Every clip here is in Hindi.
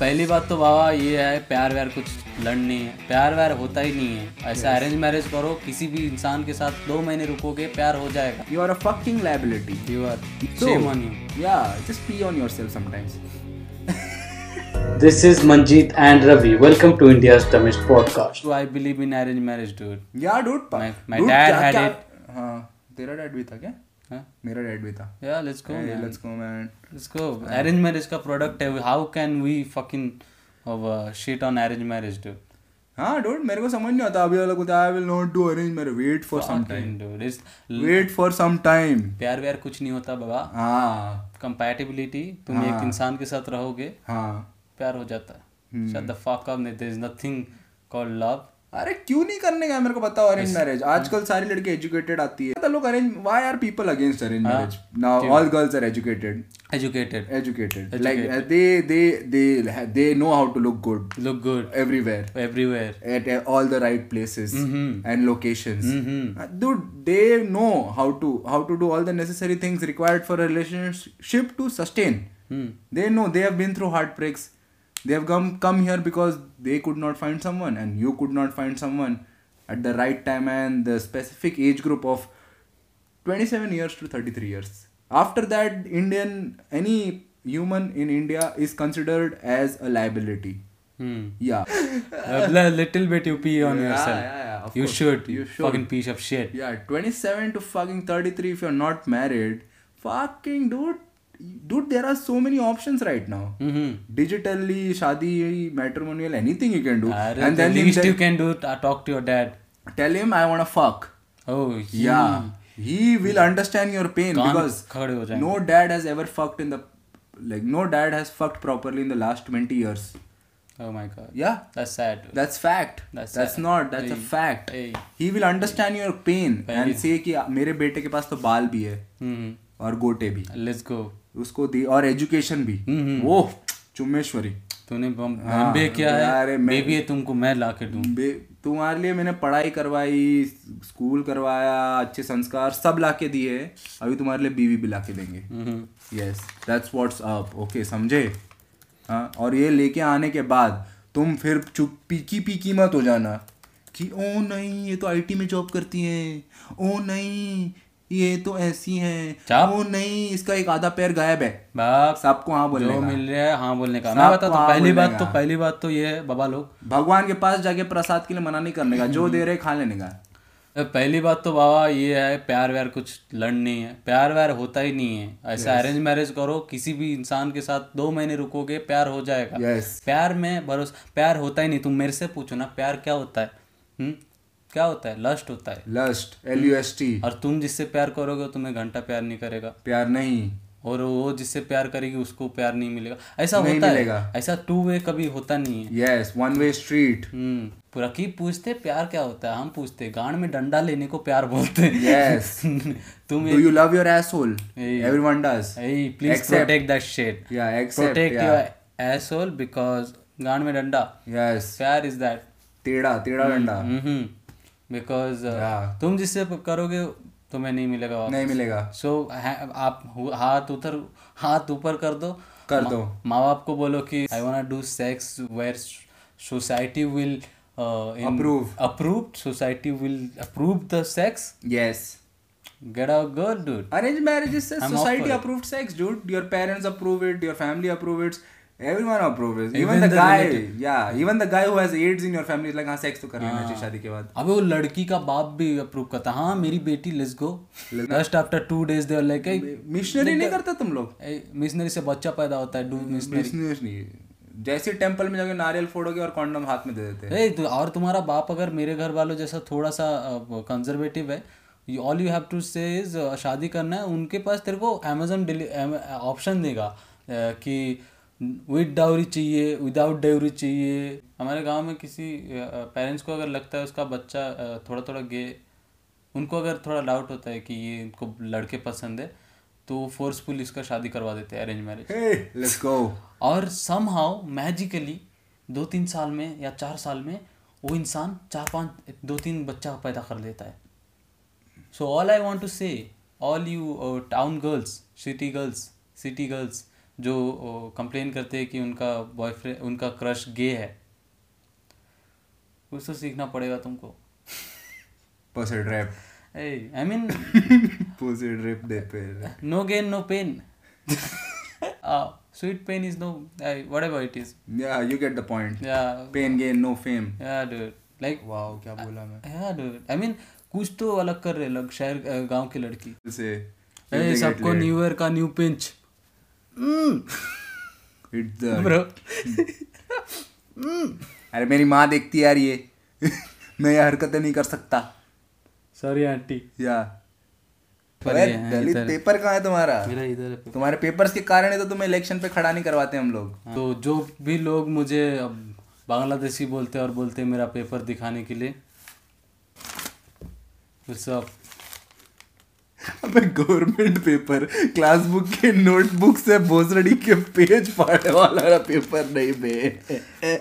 पहली बात तो बाबा ये है प्यार व्यार कुछ लड़ नहीं है प्यार व्यार होता ही नहीं है ऐसा अरेंज मैरिज करो किसी भी इंसान के साथ दो महीने रुकोगे प्यार हो जाएगा You are a fucking liability. You are So, shame on you Yeah, just pee on yourself sometimes. This is Manjeet and Ravi. Welcome to India's dumbest podcast. So I believe in arranged marriage, dude. Yeah, dude. My- my dude, dad क्या- had क्या- it. हाँ तेरा डैड भी था क्या? मेरा डैड भी था। Let's go, Hey, man. let's go man. Let's go. Arranged का product है. We fucking of uh, shit on arranged marriage, dude? हाँ डूड मेरे को समझ नहीं आता। अभी वाला बोलता I will not do arrange मेरे wait for some time wait for some time प्यार व्यार कुछ नहीं होता बाबा। हाँ। कंपैटिबिलिटी तुम एक इंसान के साथ रहोगे हाँ। प्यार हो जाता। है shut the fuck up there is nothing called love अरे क्यों नहीं करने का मेरे को बताओ अरेंज मैरिज आजकल सारी लड़की एजुकेटेड आती है। लोग arrange why are people against arrange marriage now all girls are educated educated educated like they they they they know how to look good look good everywhere everywhere at all the right places and locations dude they know how to how to do all the necessary things required for a relationship to sustain they know they have been through heart have been through heartbreaks they have come come here because they could not find someone and you could not find someone at the right time and the specific age group of 27 years to 33 years after that indian any human in india is considered as a liability Hmm. yeah A little bit you pee on Yeah, yourself. yeah, yeah, of you course. should. You should. Fucking piece of shit. Yeah, 27 to fucking 33 if you're not married. Fucking dude Dude, there are so many options right now. Mm-hmm. Digitally, shadi, matrimonial, anything you can do. and and the then least then you can do uh, talk to your dad. tell him I wanna fuck. Oh Yeah. He will understand your pain can't because खड़े हो जाएंगे. no dad has ever fucked in the like no dad has fucked properly in the last 20 years. Oh my god. Yeah. That's sad. Dude. That's fact. That's That's, sad. not. That's a Hey. fact. Hey. He will understand your pain Hey. and say कि मेरे बेटे के पास तो बाल भी है Hmm. और गोटे भी Let's go. उसको दी और एजुकेशन भी। हम्म, वो चुम्मेश्वरी। तूने हाँ, एमबीए किया अरे मैं- है तुमको मैं ला के दूँ तुम्हारे लिए मैंने पढ़ाई करवाई स्कूल करवाया अच्छे संस्कार सब ला के दिए अभी तुम्हारे लिए बीवी भी ला के देंगे। हम्म। Yes that's what's up okay समझे? हाँ और ये लेके आने के बाद तुम फिर चुप पीकी पीकी मत हो जाना कि ओ नहीं ये तो आईटी में जॉब करती हैं। ओ नहीं ये तो ऐसी हैं। ओ नहीं इसका एक आधा पैर गायब है। बाप सबको हाँ बोलने जो का। मिल रहा है हाँ बोलने का। मैं बता तो हाँ पहली बात तो पहली बात तो ये है बाबा लोग। भगवान के पास जाके प्रसाद के लिए मना नहीं करने का जो दे रहे खा लेने का। पहली बात तो बाबा ये है प्यार व्यार कुछ लड़ नहीं है। प्यार व्यार होता ही नहीं है। ऐसा अरेंज मैरिज करो किसी भी इंसान के साथ दो महीने रुकोगे प्यार हो जाएगा। यस प्यार में भरोसा प्यार होता ही नहीं। तुम मेरे से पूछो ना प्यार क्या होता है? हम्म? क्या होता है? लस्ट होता है। Lust L U S T और तुम जिससे प्यार करोगे तुम्हें घंटा प्यार नहीं करेगा। प्यार नहीं। और वो जिससे प्यार करेगी उसको प्यार नहीं मिलेगा। ऐसा नहीं होता मिलेगा। है ऐसा टू वे कभी होता नहीं है। Yes one way street hmm. पूरा की पूछते प्यार क्या होता है? हम पूछते गांड में डंडा लेने को प्यार बोलते हैं। Yes. तुम Do you love your asshole? Hey. Everyone does. Please protect that shit Yeah, except protect. Your asshole because गांड में डंडा। Yes. प्यार इज़ दैट टेढ़ा टेढ़ा डंडा। Because Yeah. तुम जिससे करोगे तुम्हें नहीं मिलेगा वापस नहीं मिलेगा सो so, आप हाथ उतर हाथ ऊपर कर दो कर दो माँ बाप को बोलो कि I want do sex where society will Approve. Approve society will approve the sex Yes. Get out girl dude Arranged marriage is a society approved sex, dude. Your parents approve it. Your family approve it. Everyone approves. Even, Even the, the guy, relative. yeah, even the guy who has AIDS in your family is like, हाँ sex तो कर लेना चाहिए शादी के बाद. अबे वो लड़की का बाप भी अप्रूव करता हाँ मेरी बेटी let's go just after two days there like missionary नहीं करते तुम लोग? मिशनरी से बच्चा पैदा होता है डू मिशनरी. जैसे टेंपल में जाके नारियल फोड़ोगे और कॉन्डम हाथ में दे देते हैं. तो और तुम्हारा बाप अगर मेरे घर वालों जैसा थोड़ा सा कंजर्वेटिव है all you have to say शादी करना है उनके पास तेरे को अमेजोन ऑप्शन देगा कि विद डाउरी चाहिए विदाउट डाउरी चाहिए। हमारे गाँव में किसी पेरेंट्स को अगर लगता है उसका बच्चा थोड़ा थोड़ा गे उनको अगर थोड़ा डाउट होता है कि ये इनको लड़के पसंद है तो फोर्सफुल इसका शादी करवा देते हैं arrange marriage Hey, let's go. और सम हाउ मैजिकली दो तीन साल में या चार साल में वो इंसान चार पाँच दो तीन बच्चा पैदा कर लेता है। So all I want to say all you town girls city girls city city girls, जो कंप्लेन करते हैं कि उनका बॉयफ्रेंड उनका क्रश गे है। उसको सीखना पड़ेगा तुमको। No gain no pain sweet pain is no whatever it is you get the pain gain no fame like wow क्या बोला मैं। आई मीन कुछ तो अलग कर रहे लग शहर गाँव की लड़की। सबको न्यू ईयर का न्यू पिंच It's ब्रो अरे मेरी माँ देखती यार ये। मैं ये हरकतें नहीं कर सकता। Sorry aunty. या। अरे दलित पेपर कहाँ है तुम्हारा? मेरा इधर है। तुम्हारे पेपर्स के कारण ही तो तुम्हें इलेक्शन पे खड़ा नहीं करवाते हम लोग। तो जो भी लोग मुझे अब बांग्लादेशी बोलते हैं और बोलते हैं मेरा पेपर दिखाने के लिए सब अबे गवर्नमेंट पेपर क्लास बुक के नोटबुक से भोसड़ी के पेज फाड़ने वाला पेपर नहीं बे।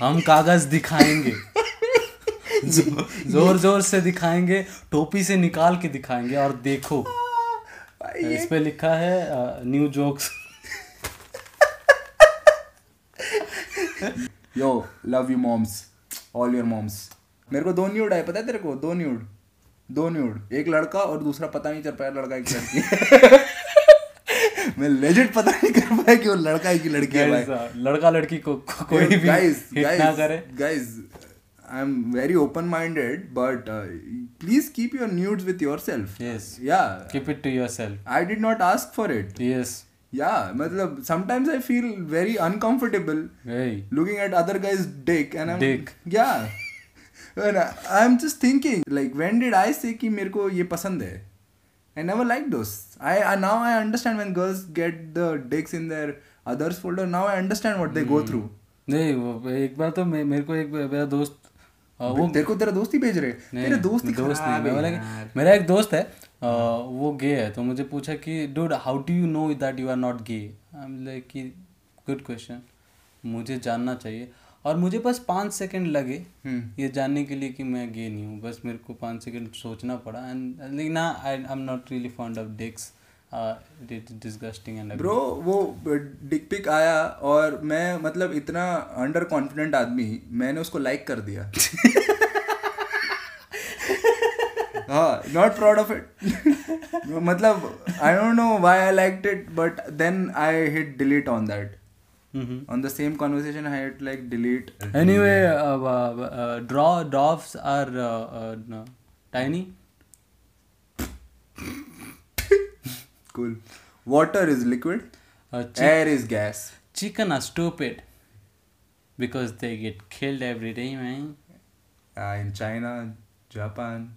हम कागज़ दिखाएँगे। जो- ज़ोर ज़ोर से दिखाएँगे टोपी से निकाल के दिखाएँगे और देखो। इस पे लिखा है new jokes yo love you moms all your moms मेरे को दो न्यूड आए पता है तेरे को? दो न्यूड दो न्यूड एक लड़का और दूसरा पता नहीं चल पाया लड़का एक लड़की। मैं लेजिट पता नहीं कर पाया कि वो लड़का है लड़की है भाई। हाँ, लड़का लड़की को, को कोई भी guys guys I am very open minded but please keep your nudes with yourself yes ya keep it to yourself I did not ask for it yes ya मतलब sometimes I feel very uncomfortable looking at other guys dick and I am dick ya I am just thinking like when did I say कि मेरे को ये पसंद है? I never like those I now I understand when girls get the dicks in their others folder now I understand what they go through नहीं वो एक बार तो मेरे को एक मेरा दोस्त वो तेरे तेरा दोस्त ही भेज रहे तेरे दोस्त ही दोस्त नहीं मैं बोला मेरा एक दोस्त है वो गे है तो मुझे पूछा कि dude how do you know that you are not gay I am like कि गुड क्वेश्चन मुझे जानना चाहिए। और मुझे बस पाँच सेकंड लगे हम्म। ये जानने के लिए कि मैं गे नहीं हूँ। बस मेरे को पाँच सेकंड सोचना पड़ा एंड लेकिन ना I I am not really fond of dicks disgusting and bro वो डिक पिक आया और मैं मतलब इतना अंडर कॉन्फिडेंट आदमी मैंने उसको लाइक कर दिया। हाँ नॉट प्राउड ऑफ़ इट मतलब I don't know why I like it but then I hit delete on that on the same conversation i had like delete Anyway, uh, uh, uh, draw doves are uh, uh, no, tiny. cool water is liquid Uh, chi- air is gas chicken are stupid because they get killed every day, man. uh, in china japan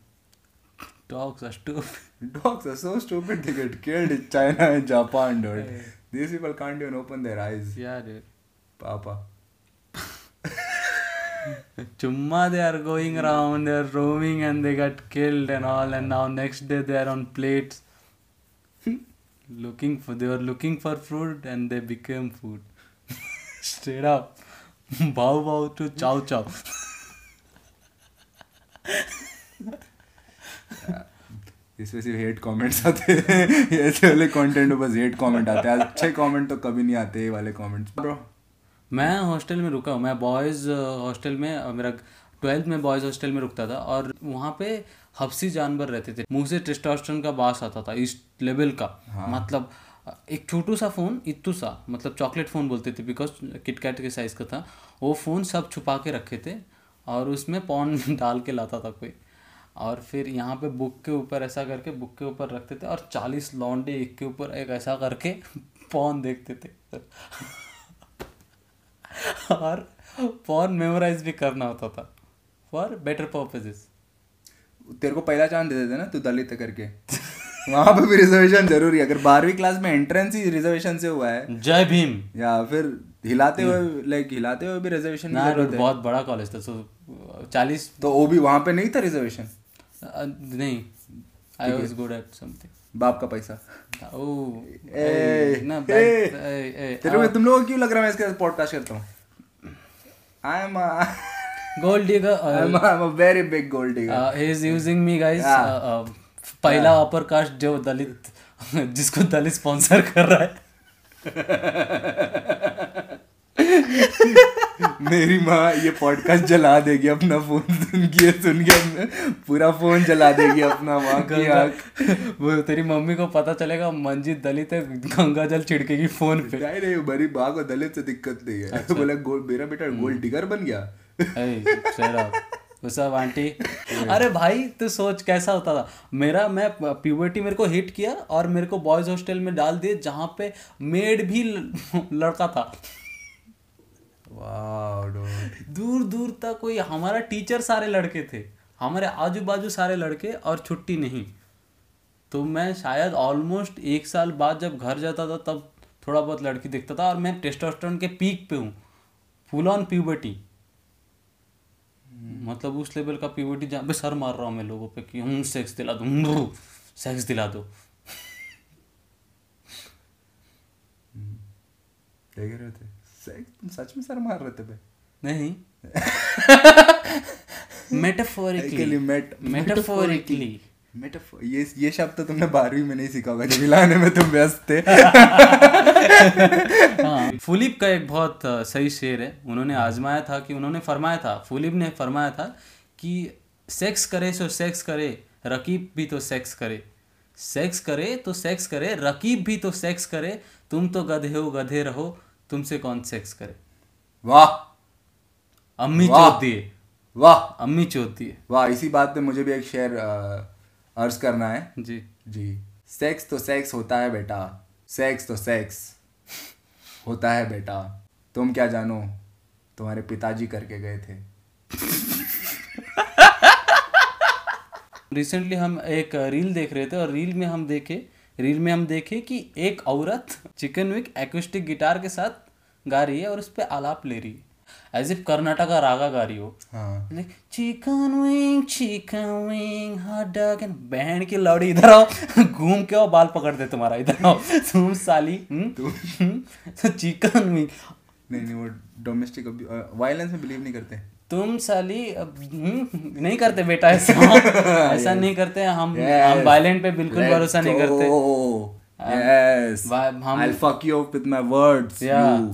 Dogs are stupid. Dogs are so stupid they get killed in China and Japan, dude. These people can't even open their eyes. Yeah, dude. Papa. Chumma, they are going around, they are roaming, and they got killed and all. And now next day they are on plates, looking for. They were looking for food, and they became food. Straight up, bow bow to chow chow. इसमें सिर्फ़ हेट कमेंट्स आते हैं। ऐसे वाले कंटेंट में बस हेट कमेंट आते हैं। अच्छे कमेंट तो कभी नहीं आते ये वाले कमेंट्स ब्रो मैं हॉस्टल में रुका हूँ। मैं बॉयज़ हॉस्टल में मेरा ट्वेल्थ में बॉयज़ हॉस्टल में रुकता था और वहाँ पे हफ्सी जानवर रहते थे। मुँह से टेस्टोस्टेरोन का बास आता था इस लेवल का। हाँ। मतलब एक छोटू सा फ़ोन इतू सा मतलब चॉकलेट फ़ोन बोलते थे बिकॉज़ किटकैट के साइज़ का था। वो फ़ोन सब छुपा के रखे थे और उसमें पॉन डाल के लाता था कोई। और फिर यहाँ पे बुक के ऊपर ऐसा करके बुक के ऊपर रखते थे और चालीस लौंडे एक के ऊपर एक ऐसा करके पॉन देखते थे। और पॉन मेमोराइज भी करना होता था। फॉर बेटर पर्पजेस तेरे को पहला चांस दे देते ना तू दलित करके। वहाँ पे भी रिजर्वेशन ज़रूरी है। अगर बारहवीं क्लास में एंट्रेंस ही रिजर्वेशन से हुआ है। जय भीम। या फिर हिलाते हुए लाइक हिलाते हुए भी रिजर्वेशन बहुत बड़ा कॉलेज था सो चालीस तो वो भी वहाँ पे नहीं था रिजर्वेशन नहीं. I was good at something बाप का पैसा. ओ ए, ना ए, ए, तेरे को तुम लोगों को क्यों लग रहा है मैं इसके पॉडकास्ट करता हूँ? I am guys Yeah. पहला अपर कास्ट जो दलित जिसको दलित स्पॉन्सर कर रहा है। मेरी माँ ये पॉडकास्ट जला देगी अपना फ़ोन सुन के सुन के पूरा फ़ोन जला देगी अपना माँ की आँख। वो तेरी मम्मी को पता चलेगा मंजीत दलित है गंगा जल छिड़केगी फ़ोन पे। नहीं नहीं मेरी माँ को दलित से दिक्कत नहीं है। अच्छा। बोला गोल मेरा बेटा गोल्ड डिगर बन गया। Up, आंटी अरे भाई तू सोच कैसा होता था? मेरा मैं प्यूबर्टी मेरे को हिट किया और मेरे को बॉयज़ हॉस्टल में डाल दिए जहाँ पे मेड भी लड़का था. दूर दूर तक कोई हमारा टीचर सारे लड़के थे। हमारे आजू बाजू सारे लड़के और छुट्टी नहीं। तो मैं शायद ऑलमोस्ट एक साल बाद जब घर जाता था तब थोड़ा बहुत लड़की दिखता था और मैं टेस्टोस्टेरोन के पीक पे हूँ। फुल ऑन प्यूबर्टी मतलब उस लेवल का प्यूबर्टी जहाँ पे सर मार रहा हूँ मैं लोगों पे कि हूँ सेक्स दिला दो सेक्स दिला दो। देख रहे थे? तुम सच में सर मार रहे थे बे। नहीं। मेटाफोरिकली मेटाफोरिकली मेटाफोर ये ये शब्द तो तुमने बारहवीं में नहीं सीखा होगा जब हिलाने में तुम व्यस्त थे। हाँ। फुलिप का एक बहुत सही शेर है। उन्होंने आजमाया था कि उन्होंने फरमाया था फुलिप ने फरमाया था कि सेक्स करे सो सेक्स करे रकीब भी तो सेक्स करे। सेक्स करे तो सेक्स करे रकीब भी तो सेक्स करे तुम तो गधे हो गधे रहो। तुमसे कौन सेक्स करे? वाह। अम्मी। चोत दिए वाह। अम्मी चोत दिए वाह इसी बात पे मुझे भी एक शेर अ, अर्ज़ करना है। जी। जी। सेक्स तो सेक्स होता है बेटा। सेक्स तो सेक्स होता है बेटा। तुम क्या जानो? तुम्हारे पिताजी करके गए थे। रिसेंटली हम एक रील देख रहे थे और रील में हम देखे रील में हम देखे कि एक औरत चिकन विक एक्विस्टिक गिटार के साथ गा रही है और उस पर आलाप ले रही है। एज इफ़ कर्नाटका रागा गा रही हो। हाँ। Chicken wing chicken wing hot dog and बहन की लौड़ी इधर आओ। घूम के आओ बाल पकड़ दे तुम्हारा इधर आओ। तुम साली। चिकन विंग नहीं नहीं वो डोमेस्टिक वायलेंस में बिलीव नहीं करते। तुम साली अब, हम्म, नहीं करते बेटा ऐसा ऐसा नहीं करते हम हम वायलेंट पे बिल्कुल भरोसा नहीं करते Yes. हम- I'll fuck you up with my words. Yeah. You.